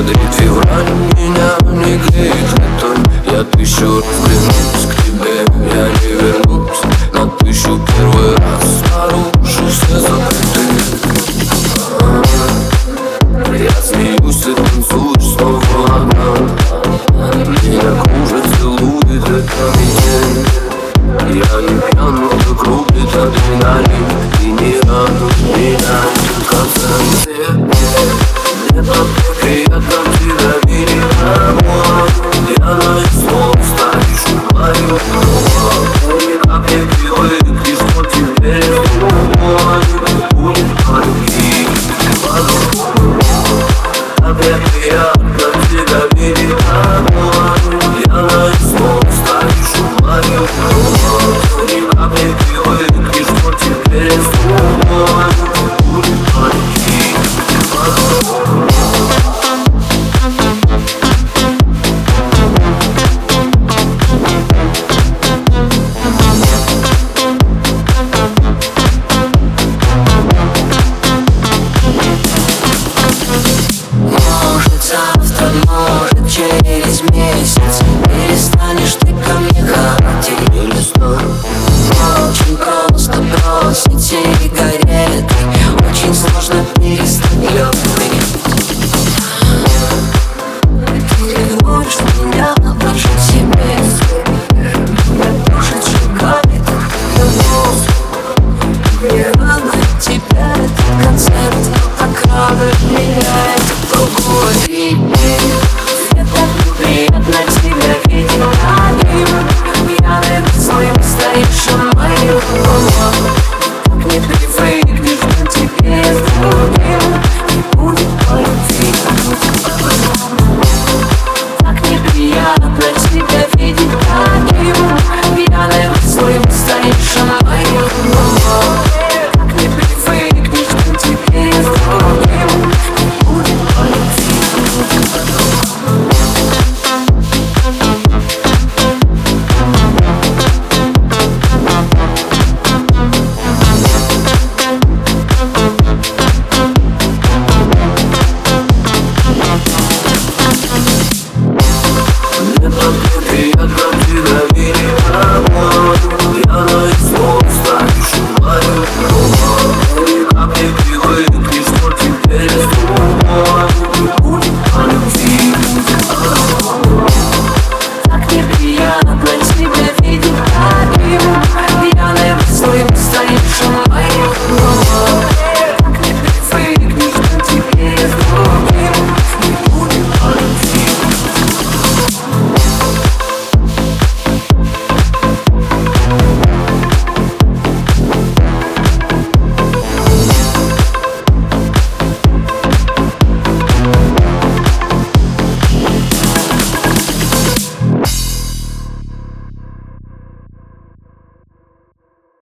годы Февраль меня не греет летом Я тысячу раз клянусь к тебе. Я не вернусь на тысячу первый раз. Нарушу все запреты Я смеюсь, ты месяц. Перестанешь ты ко мне ходить. Или знаю Очень просто бросить сигареты. Очень сложно перестать Are you alone? Can you take?